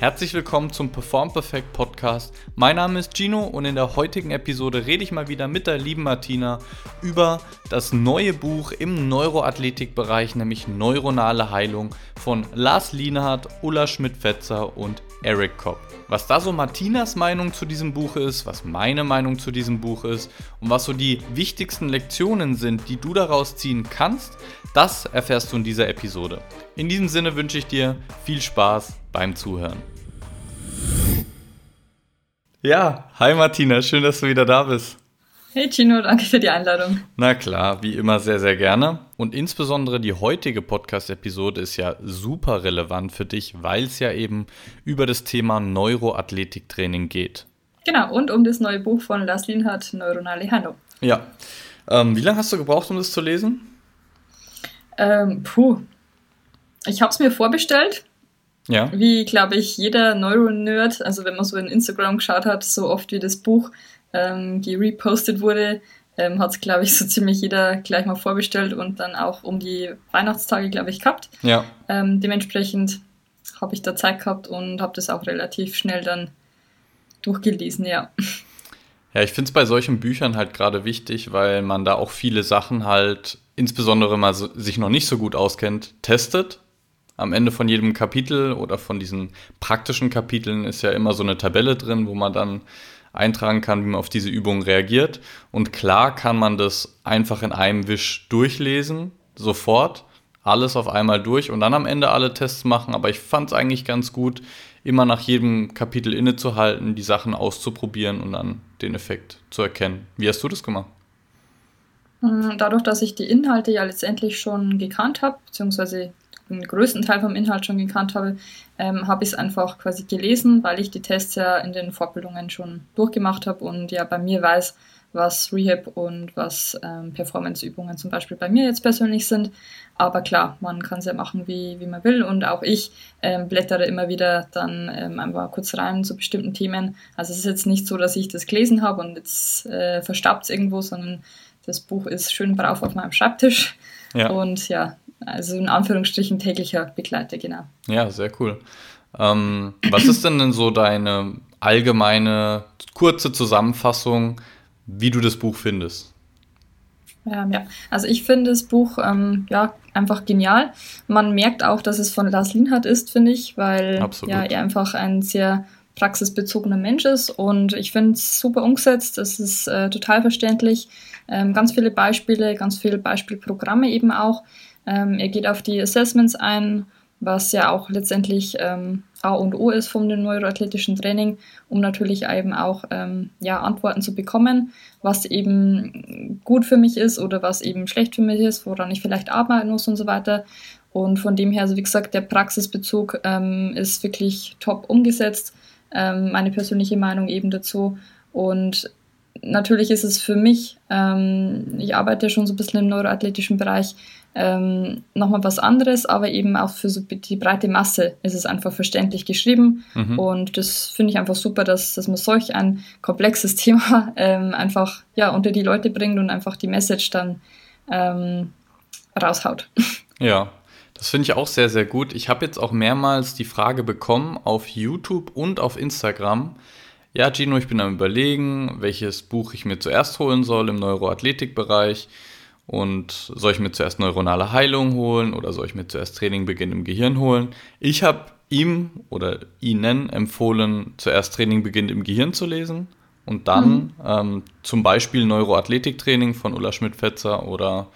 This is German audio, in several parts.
Herzlich willkommen zum Perform Perfect Podcast. Mein Name ist Gino und in der heutigen Episode rede ich mal wieder mit der lieben Martina über das neue Buch im Neuroathletikbereich, nämlich Neuronale Heilung von Lars Lienhardt, Ulla Schmidt-Fetzer und Eric Kopp. Was da so Martinas Meinung zu diesem Buch ist, was meine Meinung zu diesem Buch ist und was so die wichtigsten Lektionen sind, die du daraus ziehen kannst, das erfährst du in dieser Episode. In diesem Sinne wünsche ich dir viel Spaß beim Zuhören. Ja, hi Martina, schön, dass du wieder da bist. Hey Gino, danke für die Einladung. Na klar, wie immer sehr, sehr gerne. Und insbesondere die heutige Podcast-Episode ist ja super relevant für dich, weil es ja eben über das Thema Neuroathletiktraining geht. Genau, und um das neue Buch von Lars Lienhardt, Neuronale Heilung. Ja. Ähm, wie lange hast du gebraucht, um das zu lesen? Ähm, puh. Ich habe es mir vorbestellt. Ja. Wie, glaube ich, jeder Neuro-Nerd, also wenn man so in Instagram geschaut hat, so oft wie das Buch ähm, gerepostet wurde, ähm, hat es, glaube ich, so ziemlich jeder gleich mal vorbestellt und dann auch um die Weihnachtstage, glaube ich, gehabt. Ja. Ähm, dementsprechend habe ich da Zeit gehabt und habe das auch relativ schnell dann durchgelesen, ja. Ja, ich finde es bei solchen Büchern halt gerade wichtig, weil man da auch viele Sachen halt, insbesondere wenn man sich noch nicht so gut auskennt, testet. Am Ende von jedem Kapitel oder von diesen praktischen Kapiteln ist ja immer so eine Tabelle drin, wo man dann eintragen kann, wie man auf diese Übung reagiert. Und klar kann man das einfach in einem Wisch durchlesen, sofort, alles auf einmal durch und dann am Ende alle Tests machen. Aber ich fand es eigentlich ganz gut, immer nach jedem Kapitel innezuhalten, die Sachen auszuprobieren und dann den Effekt zu erkennen. Wie hast du das gemacht? Hm, dadurch, dass ich die Inhalte ja letztendlich schon gekannt habe, beziehungsweise den größten Teil vom Inhalt schon gekannt habe, ähm, habe ich es einfach quasi gelesen, weil ich die Tests ja in den Fortbildungen schon durchgemacht habe und ja bei mir weiß, was Rehab und was ähm, Performance-Übungen zum Beispiel bei mir jetzt persönlich sind. Aber klar, man kann es ja machen, wie, wie man will. Und auch ich ähm, blättere immer wieder dann ähm, einfach kurz rein zu bestimmten Themen. Also es ist jetzt nicht so, dass ich das gelesen habe und jetzt äh, verstaubt es irgendwo, sondern das Buch ist schön brav auf meinem Schreibtisch. Ja. Und ja, also in Anführungsstrichen täglicher Begleiter, genau. Ja, sehr cool. Ähm, was ist denn denn so deine allgemeine, kurze Zusammenfassung, wie du das Buch findest? Ähm, ja, also ich finde das Buch ähm, ja einfach genial. Man merkt auch, dass es von Lars Linhardt ist, finde ich, weil ja, er einfach ein sehr praxisbezogener Mensch ist und ich finde es super umgesetzt. Es ist äh, total verständlich. Ähm, ganz viele Beispiele, ganz viele Beispielprogramme eben auch. Ähm, er geht auf die Assessments ein, was ja auch letztendlich ähm, A und O ist vom neuroathletischen Training, um natürlich eben auch ähm, ja, Antworten zu bekommen, was eben gut für mich ist oder was eben schlecht für mich ist, woran ich vielleicht arbeiten muss und so weiter. Und von dem her, also wie gesagt, der Praxisbezug ähm, ist wirklich top umgesetzt. Ähm, meine persönliche Meinung eben dazu. Und natürlich ist es für mich, ähm, ich arbeite schon so ein bisschen im neuroathletischen Bereich, ähm, nochmal was anderes, aber eben auch für so die breite Masse ist es einfach verständlich geschrieben. Mhm. Und das finde ich einfach super, dass, dass man solch ein komplexes Thema ähm, einfach ja, unter die Leute bringt und einfach die Message dann ähm, raushaut. Ja, das finde ich auch sehr, sehr gut. Ich habe jetzt auch mehrmals die Frage bekommen auf YouTube und auf Instagram, ja, Gino, ich bin am Überlegen, welches Buch ich mir zuerst holen soll im Neuroathletikbereich. Und soll ich mir zuerst neuronale Heilung holen oder soll ich mir zuerst Trainingbeginn im Gehirn holen? Ich habe ihm oder ihnen empfohlen, zuerst Trainingbeginn im Gehirn zu lesen und dann mhm. ähm, zum Beispiel Neuroathletiktraining von Ulla Schmidt-Fetzer oder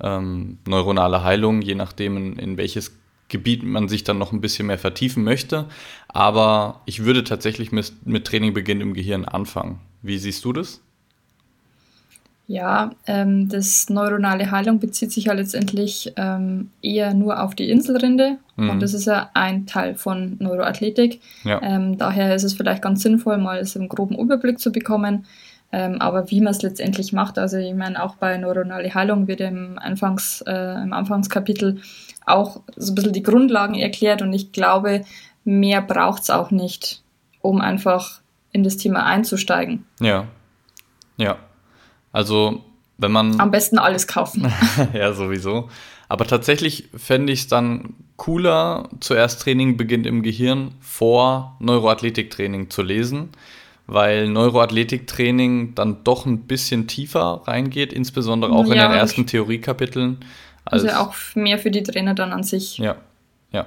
ähm, neuronale Heilung, je nachdem, in, in welches Gebiet man sich dann noch ein bisschen mehr vertiefen möchte. Aber ich würde tatsächlich mit, mit Trainingbeginn im Gehirn anfangen. Wie siehst du das? Ja, ähm, das neuronale Heilung bezieht sich ja letztendlich ähm, eher nur auf die Inselrinde mhm. und das ist ja ein Teil von Neuroathletik. Ja. Ähm, daher ist es vielleicht ganz sinnvoll, mal so einen groben Überblick zu bekommen. Ähm, aber wie man es letztendlich macht, also ich meine, auch bei neuronale Heilung wird im, Anfangs, äh, im Anfangskapitel auch so ein bisschen die Grundlagen erklärt und ich glaube, mehr braucht es auch nicht, um einfach in das Thema einzusteigen. Ja. Ja. Also, wenn man. Am besten alles kaufen. ja, sowieso. Aber tatsächlich fände ich es dann cooler, zuerst Training beginnt im Gehirn vor Neuroathletiktraining zu lesen, weil Neuroathletiktraining dann doch ein bisschen tiefer reingeht, insbesondere auch ja, in den ersten Theoriekapiteln. Also auch mehr für die Trainer dann an sich. Ja, ja.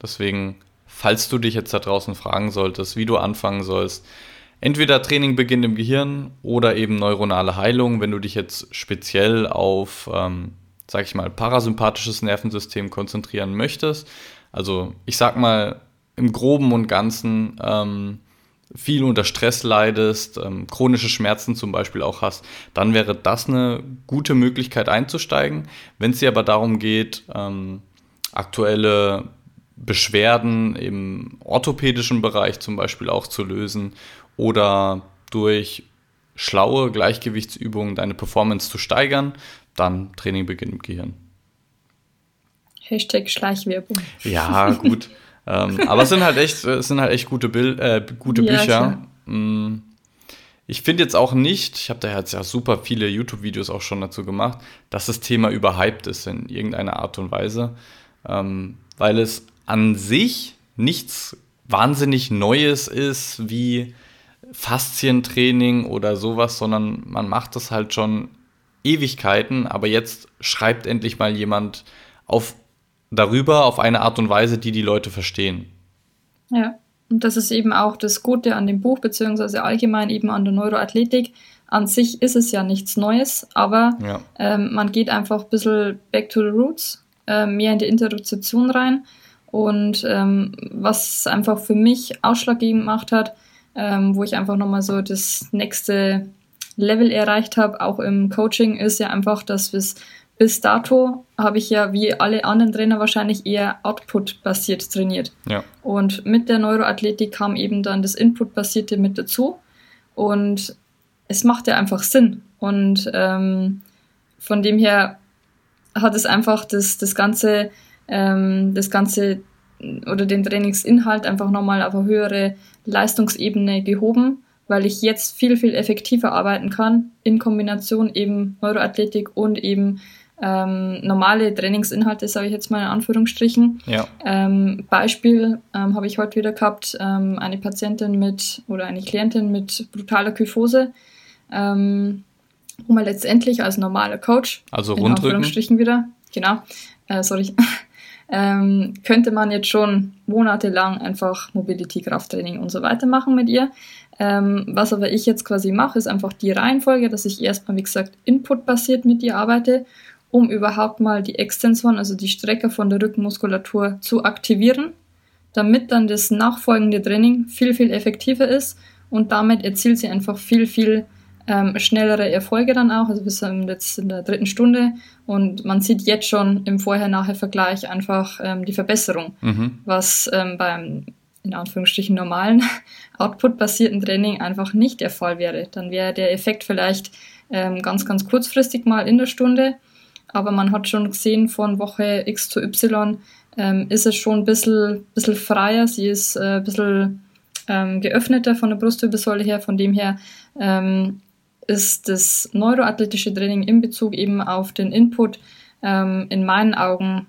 Deswegen, falls du dich jetzt da draußen fragen solltest, wie du anfangen sollst, entweder Training beginnt im Gehirn oder eben neuronale Heilung, wenn du dich jetzt speziell auf, ähm, sag ich mal, parasympathisches Nervensystem konzentrieren möchtest. Also ich sag mal, im groben und ganzen ähm, viel unter Stress leidest, ähm, chronische Schmerzen zum Beispiel auch hast, dann wäre das eine gute Möglichkeit einzusteigen. Wenn es dir aber darum geht, ähm, aktuelle Beschwerden im orthopädischen Bereich zum Beispiel auch zu lösen oder durch schlaue Gleichgewichtsübungen deine Performance zu steigern, dann Training beginnt im Gehirn. Hashtag Schleichwerbung. Ja, gut. ähm, aber es sind halt echt, es sind halt echt gute, Bild, äh, gute ja, Bücher. Mm. Ich finde jetzt auch nicht, ich habe da jetzt ja super viele YouTube-Videos auch schon dazu gemacht, dass das Thema überhyped ist in irgendeiner Art und Weise, ähm, weil es an sich nichts wahnsinnig Neues ist, wie Faszientraining oder sowas, sondern man macht das halt schon Ewigkeiten, aber jetzt schreibt endlich mal jemand auf, darüber auf eine Art und Weise, die die Leute verstehen. Ja, und das ist eben auch das Gute an dem Buch, beziehungsweise allgemein eben an der Neuroathletik. An sich ist es ja nichts Neues, aber ja. ähm, man geht einfach ein bisschen back to the roots, äh, mehr in die Interozeption rein. Und ähm, was einfach für mich ausschlaggebend gemacht hat, ähm, wo ich einfach nochmal so das nächste Level erreicht habe, auch im Coaching, ist ja einfach, dass bis, bis dato habe ich ja wie alle anderen Trainer wahrscheinlich eher Output-basiert trainiert. Ja. Und mit der Neuroathletik kam eben dann das Input-basierte mit dazu. Und es macht ja einfach Sinn. Und ähm, von dem her hat es einfach das, das ganze, ähm, das ganze oder den Trainingsinhalt einfach nochmal auf eine höhere Leistungsebene gehoben, weil ich jetzt viel, viel effektiver arbeiten kann in Kombination eben Neuroathletik und eben ähm, normale Trainingsinhalte, sage ich jetzt mal in Anführungsstrichen. Ja. Ähm, Beispiel ähm, habe ich heute wieder gehabt, ähm, eine Patientin mit oder eine Klientin mit brutaler Kyphose, ähm, wo man letztendlich als normaler Coach, also in Anführungsstrichen wieder, genau, äh, sorry, ähm, könnte man jetzt schon monatelang einfach Mobility, Krafttraining und so weiter machen mit ihr. Ähm, was aber ich jetzt quasi mache, ist einfach die Reihenfolge, dass ich erstmal, wie gesagt, inputbasiert mit ihr arbeite, um überhaupt mal die Extensoren, also die Strecke von der Rückenmuskulatur zu aktivieren, damit dann das nachfolgende Training viel, viel effektiver ist und damit erzielt sie einfach viel, viel ähm, schnellere Erfolge dann auch. Also wir sind jetzt in der dritten Stunde und man sieht jetzt schon im Vorher-Nachher-Vergleich einfach ähm, die Verbesserung, mhm. was ähm, beim in Anführungsstrichen normalen Output-basierten Training einfach nicht der Fall wäre. Dann wäre der Effekt vielleicht ähm, ganz, ganz kurzfristig mal in der Stunde, aber man hat schon gesehen, von Woche X zu Y ähm, ist es schon ein bisschen, bisschen freier, sie ist äh, ein bisschen ähm, geöffneter von der Brustwirbelsäule her, von dem her ähm, ist das neuroathletische Training in Bezug eben auf den Input ähm, in meinen Augen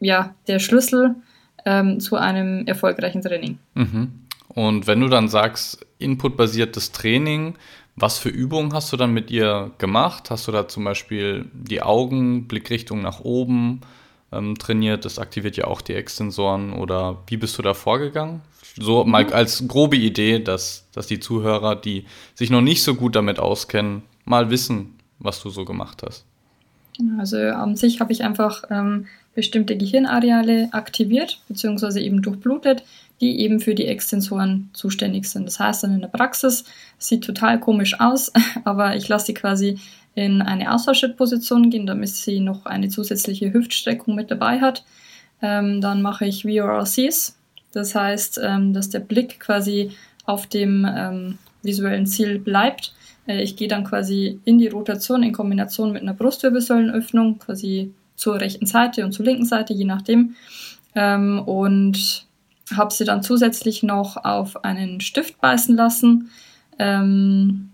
ja der Schlüssel ähm, zu einem erfolgreichen Training. Mhm. Und wenn du dann sagst, inputbasiertes Training, was für Übungen hast du dann mit ihr gemacht? Hast du da zum Beispiel die Augen, Blickrichtung nach oben ähm, trainiert? Das aktiviert ja auch die Extensoren. Oder wie bist du da vorgegangen? So mal mhm. als grobe Idee, dass, dass die Zuhörer, die sich noch nicht so gut damit auskennen, mal wissen, was du so gemacht hast. Genau, also an sich habe ich einfach ähm, bestimmte Gehirnareale aktiviert bzw. eben durchblutet, die eben für die Extensoren zuständig sind. Das heißt dann in der Praxis, sieht total komisch aus, aber ich lasse sie quasi in eine Ausfallschrittposition gehen, damit sie noch eine zusätzliche Hüftstreckung mit dabei hat. Ähm, dann mache ich VRLCs, das heißt, ähm, dass der Blick quasi auf dem ähm, visuellen Ziel bleibt. Äh, ich gehe dann quasi in die Rotation in Kombination mit einer Brustwirbelsäulenöffnung, quasi zur rechten Seite und zur linken Seite, je nachdem. Ähm, und habe sie dann zusätzlich noch auf einen Stift beißen lassen. Ähm,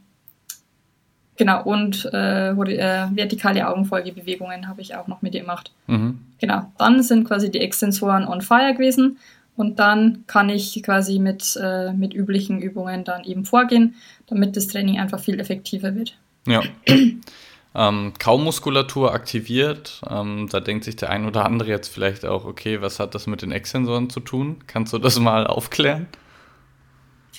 genau, und äh, äh, vertikale Augenfolgebewegungen habe ich auch noch mit ihr gemacht. Mhm. genau, dann sind quasi die Extensoren on fire gewesen und dann kann ich quasi mit, äh, mit üblichen Übungen dann eben vorgehen, damit das Training einfach viel effektiver wird. Ja. ähm, Kaumuskulatur aktiviert. Ähm, da denkt sich der ein oder andere jetzt vielleicht auch, okay, was hat das mit den Extensoren zu tun? Kannst du das mal aufklären?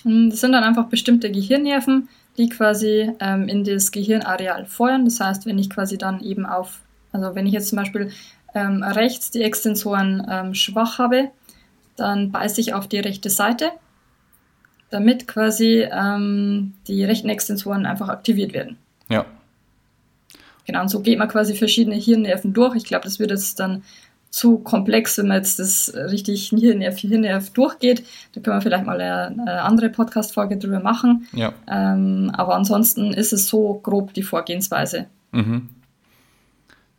Hm, das sind dann einfach bestimmte Gehirnnerven, die quasi ähm, in das Gehirnareal feuern. Das heißt, wenn ich quasi dann eben auf, also wenn ich jetzt zum Beispiel ähm, rechts die Extensoren ähm, schwach habe, dann beiße ich auf die rechte Seite, damit quasi ähm, die rechten Extensoren einfach aktiviert werden. Ja. Genau, und so geht man quasi verschiedene Hirnnerven durch. Ich glaube, das wird jetzt dann zu komplex, wenn man jetzt das richtig Hirnnerv für Hirnnerv durchgeht. Da können wir vielleicht mal eine, eine andere Podcast-Folge drüber machen. Ja. Ähm, aber ansonsten ist es so grob die Vorgehensweise. Mhm.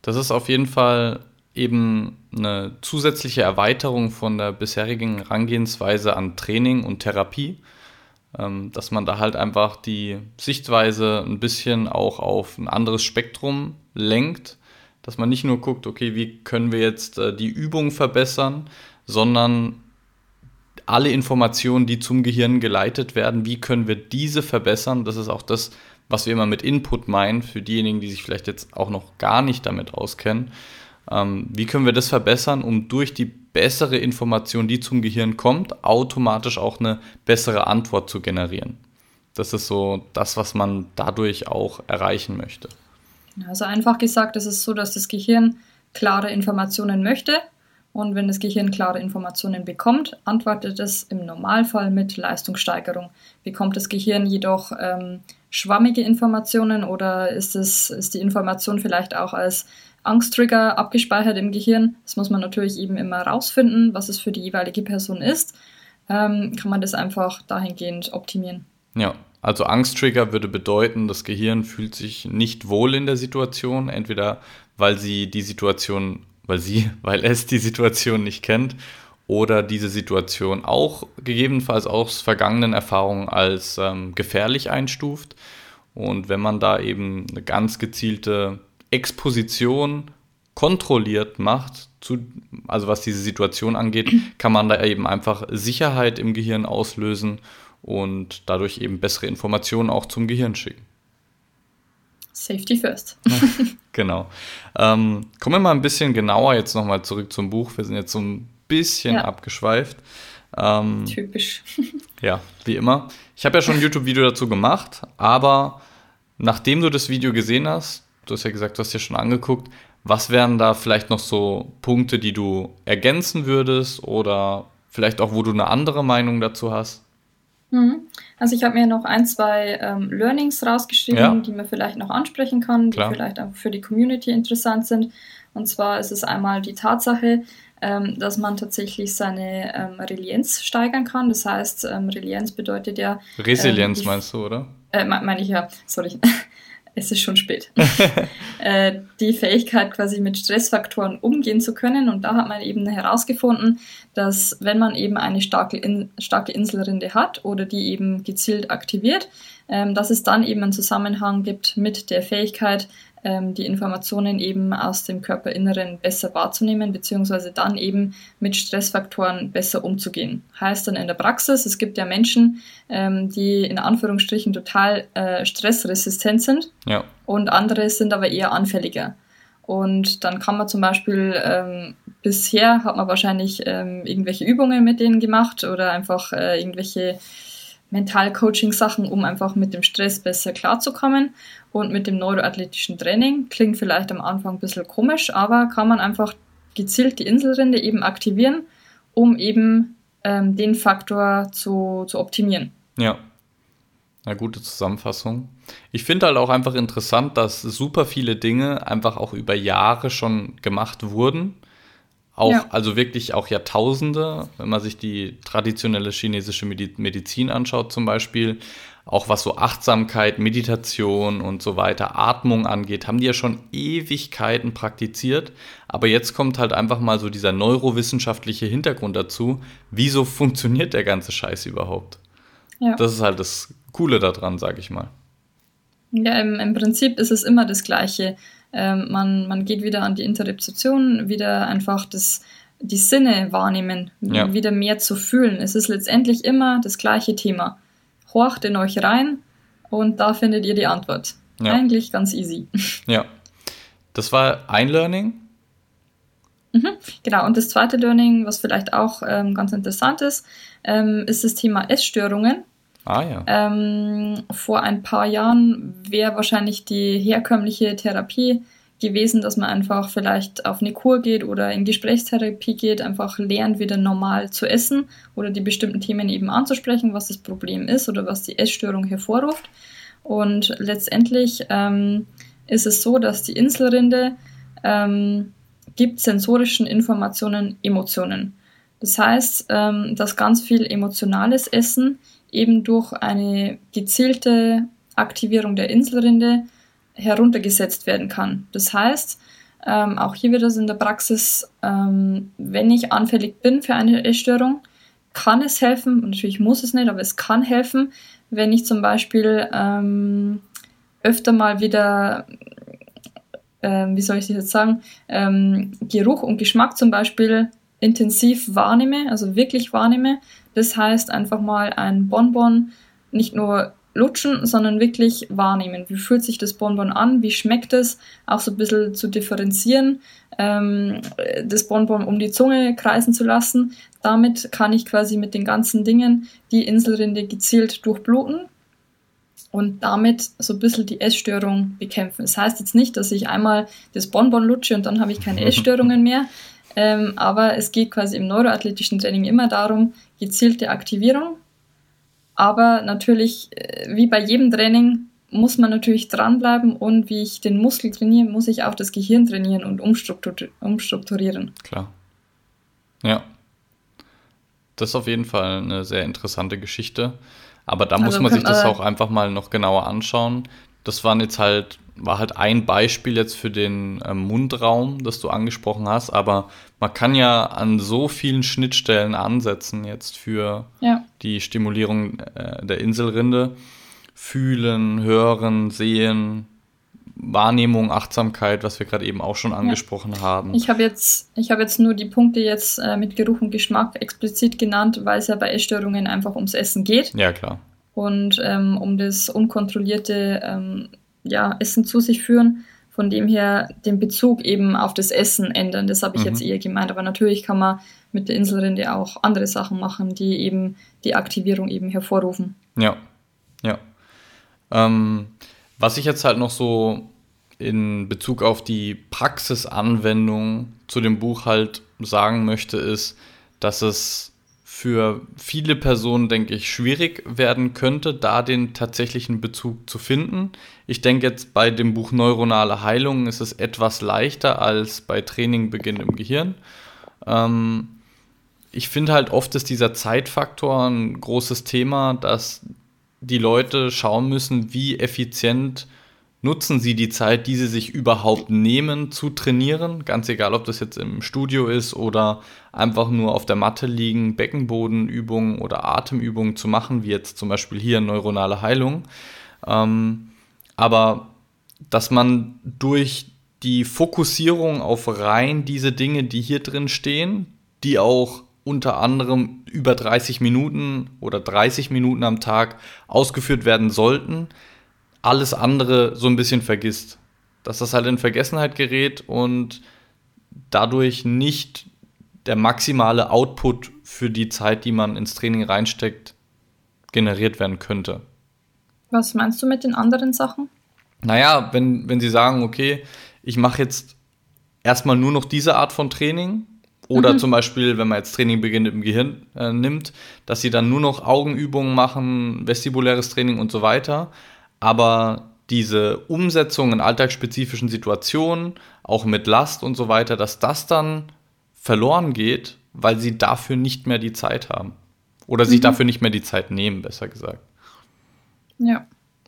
Das ist auf jeden Fall eben eine zusätzliche Erweiterung von der bisherigen Herangehensweise an Training und Therapie, dass man da halt einfach die Sichtweise ein bisschen auch auf ein anderes Spektrum lenkt, dass man nicht nur guckt, okay, wie können wir jetzt äh, die Übung verbessern, sondern alle Informationen, die zum Gehirn geleitet werden, wie können wir diese verbessern? Das ist auch das, was wir immer mit Input meinen, für diejenigen, die sich vielleicht jetzt auch noch gar nicht damit auskennen. Ähm, wie können wir das verbessern, um durch die bessere Information, die zum Gehirn kommt, automatisch auch eine bessere Antwort zu generieren? Das ist so das, was man dadurch auch erreichen möchte. Also einfach gesagt, es ist so, dass das Gehirn klare Informationen möchte und wenn das Gehirn klare Informationen bekommt, antwortet es im Normalfall mit Leistungssteigerung. Bekommt das Gehirn jedoch ähm, schwammige Informationen oder ist, es, ist die Information vielleicht auch als Angsttrigger abgespeichert im Gehirn. Das muss man natürlich eben immer rausfinden, was es für die jeweilige Person ist. Ähm, kann man das einfach dahingehend optimieren. Ja, also Angsttrigger würde bedeuten, das Gehirn fühlt sich nicht wohl in der Situation, entweder weil sie die Situation, weil sie, weil es die Situation nicht kennt oder diese Situation auch gegebenenfalls aus vergangenen Erfahrungen als ähm, gefährlich einstuft. Und wenn man da eben eine ganz gezielte Exposition kontrolliert macht, zu, also was diese Situation angeht, kann man da eben einfach Sicherheit im Gehirn auslösen und dadurch eben bessere Informationen auch zum Gehirn schicken. Safety first. genau. Ähm, kommen wir mal ein bisschen genauer jetzt nochmal zurück zum Buch. Wir sind jetzt so ein bisschen ja. abgeschweift. Ähm, Typisch. ja, wie immer. Ich habe ja schon ein YouTube-Video dazu gemacht, aber nachdem du das Video gesehen hast, du hast ja gesagt, du hast ja schon angeguckt. Was wären da vielleicht noch so Punkte, die du ergänzen würdest oder vielleicht auch, wo du eine andere Meinung dazu hast? Mhm. Also ich habe mir noch ein, zwei ähm, Learnings rausgeschrieben, ja. die man vielleicht noch ansprechen kann, die Klar. vielleicht auch für die Community interessant sind. Und zwar ist es einmal die Tatsache, ähm, dass man tatsächlich seine ähm, Resilienz steigern kann. Das heißt, ähm, Resilienz bedeutet ja. Resilienz ähm, meinst du, oder? Äh, meine ich ja, sorry. Es ist schon spät. äh, die Fähigkeit, quasi mit Stressfaktoren umgehen zu können. Und da hat man eben herausgefunden, dass wenn man eben eine starke, in, starke Inselrinde hat oder die eben gezielt aktiviert, ähm, dass es dann eben einen Zusammenhang gibt mit der Fähigkeit, ähm, die Informationen eben aus dem Körperinneren besser wahrzunehmen, beziehungsweise dann eben mit Stressfaktoren besser umzugehen. Heißt dann in der Praxis, es gibt ja Menschen, ähm, die in Anführungsstrichen total äh, stressresistent sind ja. und andere sind aber eher anfälliger. Und dann kann man zum Beispiel, ähm, bisher hat man wahrscheinlich ähm, irgendwelche Übungen mit denen gemacht oder einfach äh, irgendwelche Mental-Coaching-Sachen, um einfach mit dem Stress besser klarzukommen. Und mit dem neuroathletischen Training klingt vielleicht am Anfang ein bisschen komisch, aber kann man einfach gezielt die Inselrinde eben aktivieren, um eben ähm, den Faktor zu, zu optimieren. Ja. Eine gute Zusammenfassung. Ich finde halt auch einfach interessant, dass super viele Dinge einfach auch über Jahre schon gemacht wurden auch, ja. also wirklich auch Jahrtausende, wenn man sich die traditionelle chinesische Medizin anschaut, zum Beispiel, auch was so Achtsamkeit, Meditation und so weiter, Atmung angeht, haben die ja schon Ewigkeiten praktiziert. Aber jetzt kommt halt einfach mal so dieser neurowissenschaftliche Hintergrund dazu. Wieso funktioniert der ganze Scheiß überhaupt? Ja. Das ist halt das Coole daran, sag ich mal. Ja, im, im Prinzip ist es immer das Gleiche Ähm, man, man geht wieder an die Interreption, wieder einfach das, die Sinne wahrnehmen, ja. wieder mehr zu fühlen. Es ist letztendlich immer das gleiche Thema. Horcht in euch rein und da findet ihr die Antwort. Ja. Eigentlich ganz easy. Ja. Das war ein Learning. Mhm, genau, und das zweite Learning, was vielleicht auch ähm, ganz interessant ist, ähm, ist das Thema Essstörungen. Ah ja. Ähm, vor ein paar Jahren wäre wahrscheinlich die herkömmliche Therapie gewesen, dass man einfach vielleicht auf eine Kur geht oder in Gesprächstherapie geht, einfach lernt, wieder normal zu essen oder die bestimmten Themen eben anzusprechen, was das Problem ist oder was die Essstörung hervorruft. Und letztendlich ähm, ist es so, dass die Inselrinde ähm, gibt sensorischen Informationen Emotionen. Das heißt, ähm, dass ganz viel emotionales Essen eben durch eine gezielte Aktivierung der Inselrinde heruntergesetzt werden kann. Das heißt, ähm, auch hier wieder in der Praxis, ähm, wenn ich anfällig bin für eine Essstörung, kann es helfen, und natürlich muss es nicht, aber es kann helfen, wenn ich zum Beispiel ähm, öfter mal wieder, äh, wie soll ich das jetzt sagen, ähm, Geruch und Geschmack zum Beispiel intensiv wahrnehme, also wirklich wahrnehme. Das heißt einfach mal ein Bonbon nicht nur lutschen, sondern wirklich wahrnehmen. Wie fühlt sich das Bonbon an? Wie schmeckt es? Auch so ein bisschen zu differenzieren, ähm, das Bonbon um die Zunge kreisen zu lassen. Damit kann ich quasi mit den ganzen Dingen die Inselrinde gezielt durchbluten und damit so ein bisschen die Essstörung bekämpfen. Das heißt jetzt nicht, dass ich einmal das Bonbon lutsche und dann habe ich keine Essstörungen mehr, ähm, aber es geht quasi im neuroathletischen Training immer darum, gezielte Aktivierung. Aber natürlich, äh, wie bei jedem Training, muss man natürlich dranbleiben und wie ich den Muskel trainiere, muss ich auch das Gehirn trainieren und umstrukturieren. Klar. Ja. Das ist auf jeden Fall eine sehr interessante Geschichte. Aber da also muss man sich das auch einfach mal noch genauer anschauen. Das waren jetzt halt war halt ein Beispiel jetzt für den äh, Mundraum, das du angesprochen hast, aber man kann ja an so vielen Schnittstellen ansetzen jetzt für ja. die Stimulierung äh, der Inselrinde. Fühlen, hören, sehen, Wahrnehmung, Achtsamkeit, was wir gerade eben auch schon angesprochen ja. haben. Ich habe jetzt, hab jetzt nur die Punkte jetzt äh, mit Geruch und Geschmack explizit genannt, weil es ja bei Essstörungen einfach ums Essen geht. Ja, klar. Und ähm, um das unkontrollierte ähm, ja, Essen zu sich führen. Von dem her den Bezug eben auf das Essen ändern. Das habe ich mhm. jetzt eher gemeint. Aber natürlich kann man mit der Inselrinde auch andere Sachen machen, die eben die Aktivierung eben hervorrufen. Ja, ja. Ähm, was ich jetzt halt noch so in Bezug auf die Praxisanwendung zu dem Buch halt sagen möchte, ist, dass es für viele Personen, denke ich, schwierig werden könnte, da den tatsächlichen Bezug zu finden. Ich denke jetzt bei dem Buch Neuronale Heilung ist es etwas leichter als bei Trainingbeginn im Gehirn. Ähm, ich finde halt oft ist dieser Zeitfaktor ein großes Thema, dass die Leute schauen müssen, wie effizient nutzen sie die Zeit, die sie sich überhaupt nehmen, zu trainieren. Ganz egal, ob das jetzt im Studio ist oder einfach nur auf der Matte liegen, Beckenbodenübungen oder Atemübungen zu machen, wie jetzt zum Beispiel hier neuronale Heilung. Ähm, aber dass man durch die Fokussierung auf rein diese Dinge, die hier drin stehen, die auch unter anderem über 30 Minuten oder 30 Minuten am Tag ausgeführt werden sollten, alles andere so ein bisschen vergisst. Dass das halt in Vergessenheit gerät und dadurch nicht der maximale Output für die Zeit, die man ins Training reinsteckt, generiert werden könnte. Was meinst du mit den anderen Sachen? Naja, wenn, wenn sie sagen, okay, ich mache jetzt erstmal nur noch diese Art von Training, oder mhm. zum Beispiel, wenn man jetzt Training beginnt im Gehirn äh, nimmt, dass sie dann nur noch Augenübungen machen, vestibuläres Training und so weiter aber diese Umsetzung in alltagsspezifischen Situationen, auch mit Last und so weiter, dass das dann verloren geht, weil sie dafür nicht mehr die Zeit haben. Oder sich mhm. dafür nicht mehr die Zeit nehmen, besser gesagt. Ja.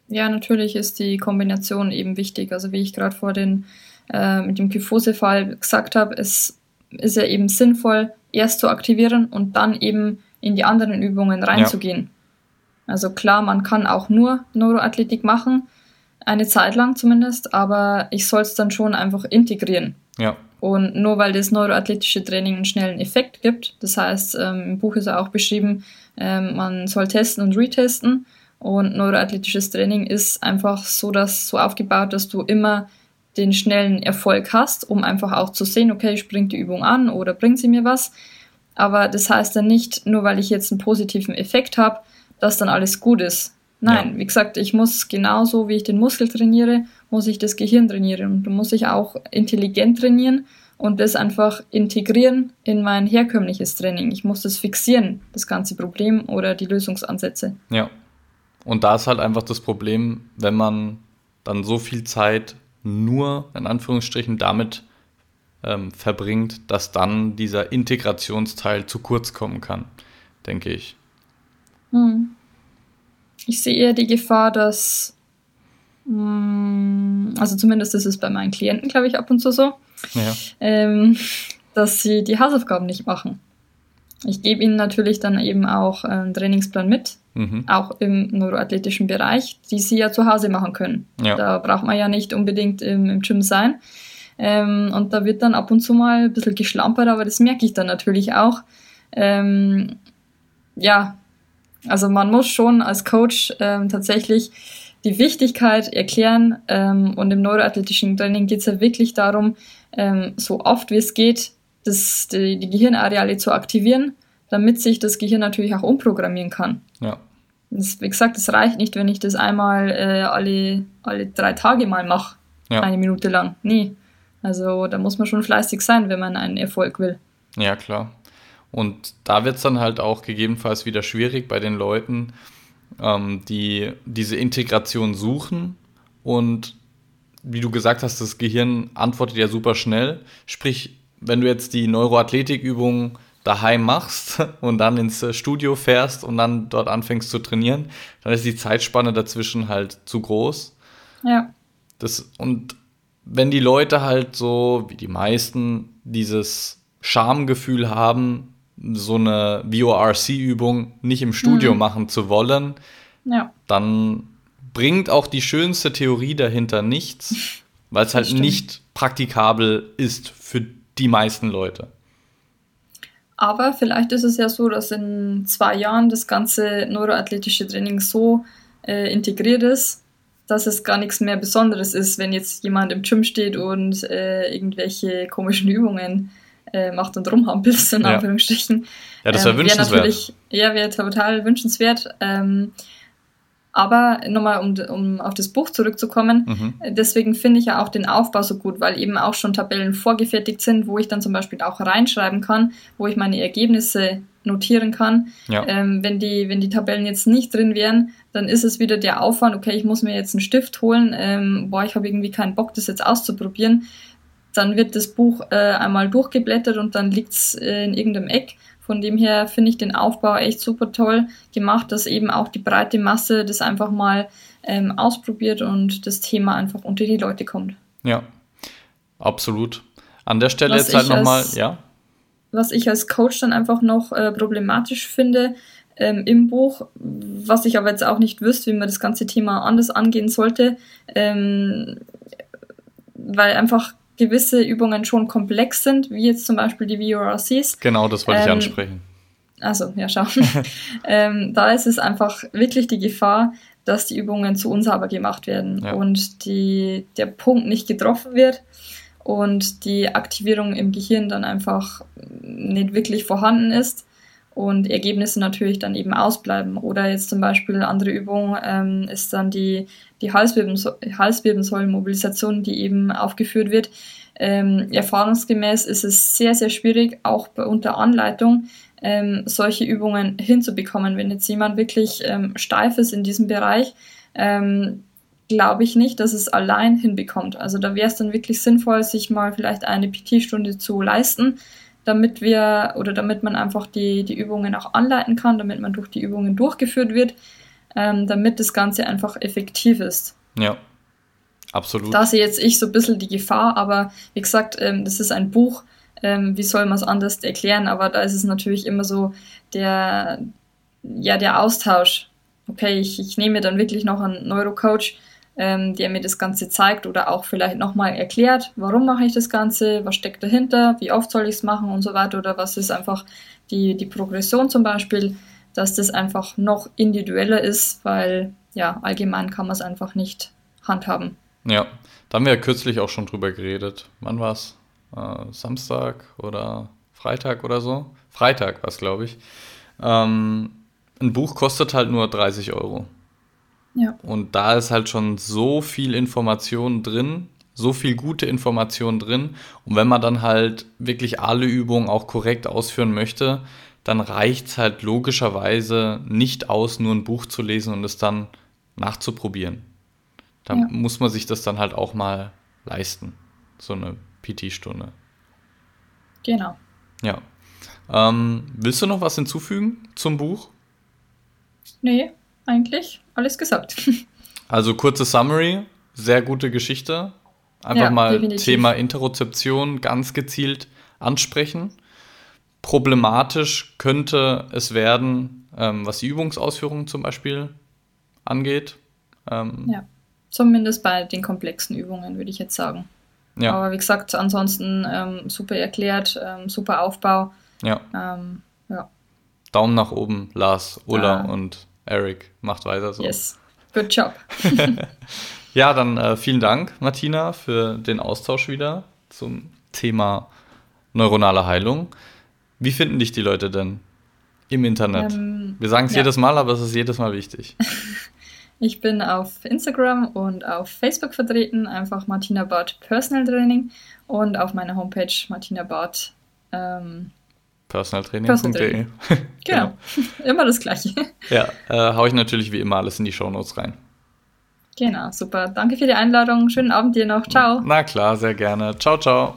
Ja, natürlich ist die Kombination eben wichtig. Also wie ich gerade vor den, äh, mit dem Kyphose-Fall gesagt habe, es ist ja eben sinnvoll, erst zu aktivieren und dann eben in die anderen Übungen reinzugehen. Ja. Also klar, man kann auch nur Neuroathletik machen, eine Zeit lang zumindest, aber ich soll es dann schon einfach integrieren. Ja. Und nur weil das neuroathletische Training einen schnellen Effekt gibt, das heißt, ähm, im Buch ist ja auch beschrieben, ähm, man soll testen und retesten. Und neuroathletisches Training ist einfach so, dass so aufgebaut, dass du immer den schnellen Erfolg hast, um einfach auch zu sehen, okay, springt die Übung an oder bringt sie mir was. Aber das heißt dann nicht, nur weil ich jetzt einen positiven Effekt habe, dass dann alles gut ist. Nein, ja. wie gesagt, ich muss genauso wie ich den Muskel trainiere, muss ich das Gehirn trainieren und muss ich auch intelligent trainieren und das einfach integrieren in mein herkömmliches Training. Ich muss das fixieren, das ganze Problem oder die Lösungsansätze. Ja. Und da ist halt einfach das Problem, wenn man dann so viel Zeit nur in Anführungsstrichen damit ähm, verbringt, dass dann dieser Integrationsteil zu kurz kommen kann, denke ich. Hm. Ich sehe eher die Gefahr, dass, mh, hm, also zumindest ist es bei meinen Klienten, glaube ich, ab und zu so, ja. ähm, dass sie die Hausaufgaben nicht machen. Ich gebe ihnen natürlich dann eben auch einen Trainingsplan mit, mhm. auch im neuroathletischen Bereich, die sie ja zu Hause machen können. Ja. Da braucht man ja nicht unbedingt im, im Gym sein. Ähm, und da wird dann ab und zu mal ein bisschen geschlampert, aber das merke ich dann natürlich auch. Ähm, ja, also man muss schon als Coach ähm, tatsächlich die Wichtigkeit erklären ähm, und im neuroathletischen Training geht es ja wirklich darum, ähm, so oft wie es geht, das, die, die Gehirnareale zu aktivieren, damit sich das Gehirn natürlich auch umprogrammieren kann. Ja. Das, wie gesagt, es reicht nicht, wenn ich das einmal äh, alle, alle drei Tage mal mache, ja. eine Minute lang. Nee. Also da muss man schon fleißig sein, wenn man einen Erfolg will. Ja, klar. Und da wird es dann halt auch gegebenenfalls wieder schwierig bei den Leuten, ähm, die diese Integration suchen. Und wie du gesagt hast, das Gehirn antwortet ja super schnell. Sprich, wenn du jetzt die Neuroathletikübungen daheim machst und dann ins äh, Studio fährst und dann dort anfängst zu trainieren, dann ist die Zeitspanne dazwischen halt zu groß. Ja. Das, und wenn die Leute halt so, wie die meisten, dieses Schamgefühl haben, so eine VORC-Übung nicht im Studio mhm. machen zu wollen, ja. dann bringt auch die schönste Theorie dahinter nichts, weil es halt nicht praktikabel ist für die meisten Leute. Aber vielleicht ist es ja so, dass in zwei Jahren das ganze neuroathletische Training so äh, integriert ist, dass es gar nichts mehr Besonderes ist, wenn jetzt jemand im Gym steht und äh, irgendwelche komischen Übungen äh, macht und rumhampelt, in ja. Anführungsstrichen. Ja, das wäre ähm, wünschenswert. Wär ja, wäre total wünschenswert. Ähm, aber nochmal, um, um auf das Buch zurückzukommen, mhm. deswegen finde ich ja auch den Aufbau so gut, weil eben auch schon Tabellen vorgefertigt sind, wo ich dann zum Beispiel auch reinschreiben kann, wo ich meine Ergebnisse notieren kann. Ja. Ähm, wenn, die, wenn die Tabellen jetzt nicht drin wären, dann ist es wieder der Aufwand, okay, ich muss mir jetzt einen Stift holen, ähm, boah, ich habe irgendwie keinen Bock, das jetzt auszuprobieren. Dann wird das Buch äh, einmal durchgeblättert und dann liegt es äh, in irgendeinem Eck. Von dem her finde ich den Aufbau echt super toll gemacht, dass eben auch die breite Masse das einfach mal ähm, ausprobiert und das Thema einfach unter die Leute kommt. Ja, absolut. An der Stelle was jetzt halt nochmal, ja. Was ich als Coach dann einfach noch äh, problematisch finde, ähm, im Buch, was ich aber jetzt auch nicht wüsste, wie man das ganze Thema anders angehen sollte, ähm, weil einfach gewisse Übungen schon komplex sind, wie jetzt zum Beispiel die VRCs. Genau, das wollte ähm, ich ansprechen. Also, ja, schau. ähm, da ist es einfach wirklich die Gefahr, dass die Übungen zu unsauber gemacht werden ja. und die, der Punkt nicht getroffen wird und die Aktivierung im Gehirn dann einfach nicht wirklich vorhanden ist und Ergebnisse natürlich dann eben ausbleiben. Oder jetzt zum Beispiel andere Übung ähm, ist dann die, die Halswirbelsäulenmobilisation, die eben aufgeführt wird. Ähm, erfahrungsgemäß ist es sehr, sehr schwierig, auch bei, unter Anleitung ähm, solche Übungen hinzubekommen. Wenn jetzt jemand wirklich ähm, steif ist in diesem Bereich, ähm, glaube ich nicht, dass es allein hinbekommt. Also da wäre es dann wirklich sinnvoll, sich mal vielleicht eine PT-Stunde zu leisten damit wir oder damit man einfach die, die Übungen auch anleiten kann, damit man durch die Übungen durchgeführt wird, ähm, damit das Ganze einfach effektiv ist. Ja, absolut. Da sehe jetzt ich so ein bisschen die Gefahr, aber wie gesagt, ähm, das ist ein Buch, ähm, wie soll man es anders erklären, aber da ist es natürlich immer so der, ja, der Austausch. Okay, ich, ich nehme dann wirklich noch einen Neurocoach, ähm, der mir das Ganze zeigt oder auch vielleicht nochmal erklärt, warum mache ich das Ganze, was steckt dahinter, wie oft soll ich es machen und so weiter oder was ist einfach die, die Progression zum Beispiel, dass das einfach noch individueller ist, weil ja, allgemein kann man es einfach nicht handhaben. Ja, da haben wir ja kürzlich auch schon drüber geredet. Wann war es? Äh, Samstag oder Freitag oder so? Freitag war es, glaube ich. Ähm, ein Buch kostet halt nur 30 Euro. Ja. Und da ist halt schon so viel Information drin, so viel gute Information drin. Und wenn man dann halt wirklich alle Übungen auch korrekt ausführen möchte, dann reicht es halt logischerweise nicht aus, nur ein Buch zu lesen und es dann nachzuprobieren. Da ja. muss man sich das dann halt auch mal leisten, so eine PT-Stunde. Genau. Ja. Ähm, willst du noch was hinzufügen zum Buch? Nee, eigentlich alles gesagt. Also kurze Summary, sehr gute Geschichte. Einfach ja, mal definitiv. Thema Interozeption ganz gezielt ansprechen. Problematisch könnte es werden, ähm, was die Übungsausführung zum Beispiel angeht. Ähm, ja, zumindest bei den komplexen Übungen würde ich jetzt sagen. Ja. Aber wie gesagt, ansonsten ähm, super erklärt, ähm, super Aufbau. Ja. Ähm, ja. Daumen nach oben, Lars, Ulla ah. und Eric. Macht weiter so. Yes, good job. ja, dann äh, vielen Dank, Martina, für den Austausch wieder zum Thema neuronale Heilung. Wie finden dich die Leute denn im Internet? Ähm, Wir sagen es ja. jedes Mal, aber es ist jedes Mal wichtig. Ich bin auf Instagram und auf Facebook vertreten, einfach Martina Bart Personal Training und auf meiner Homepage Martina Bart ähm, personaltraining.de. genau. genau. immer das Gleiche. Ja, äh, hau ich natürlich wie immer alles in die Shownotes rein. Genau, super. Danke für die Einladung. Schönen Abend dir noch. Ciao. Na klar, sehr gerne. Ciao, ciao.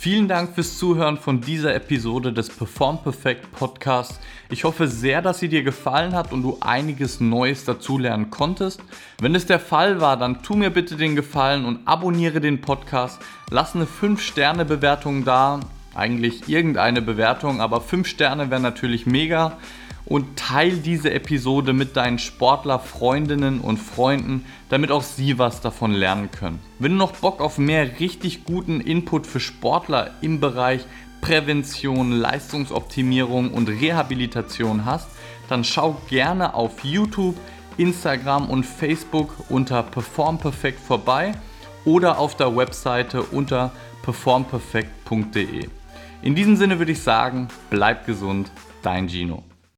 Vielen Dank fürs Zuhören von dieser Episode des Perform Perfect Podcasts. Ich hoffe sehr, dass sie dir gefallen hat und du einiges Neues dazulernen konntest. Wenn es der Fall war, dann tu mir bitte den Gefallen und abonniere den Podcast. Lass eine 5-Sterne-Bewertung da. Eigentlich irgendeine Bewertung, aber 5 Sterne wäre natürlich mega und teile diese Episode mit deinen Sportler-Freundinnen und Freunden, damit auch sie was davon lernen können. Wenn du noch Bock auf mehr richtig guten Input für Sportler im Bereich Prävention, Leistungsoptimierung und Rehabilitation hast, dann schau gerne auf YouTube, Instagram und Facebook unter Perform Perfect vorbei oder auf der Webseite unter performperfect.de. In diesem Sinne würde ich sagen, bleib gesund, dein Gino.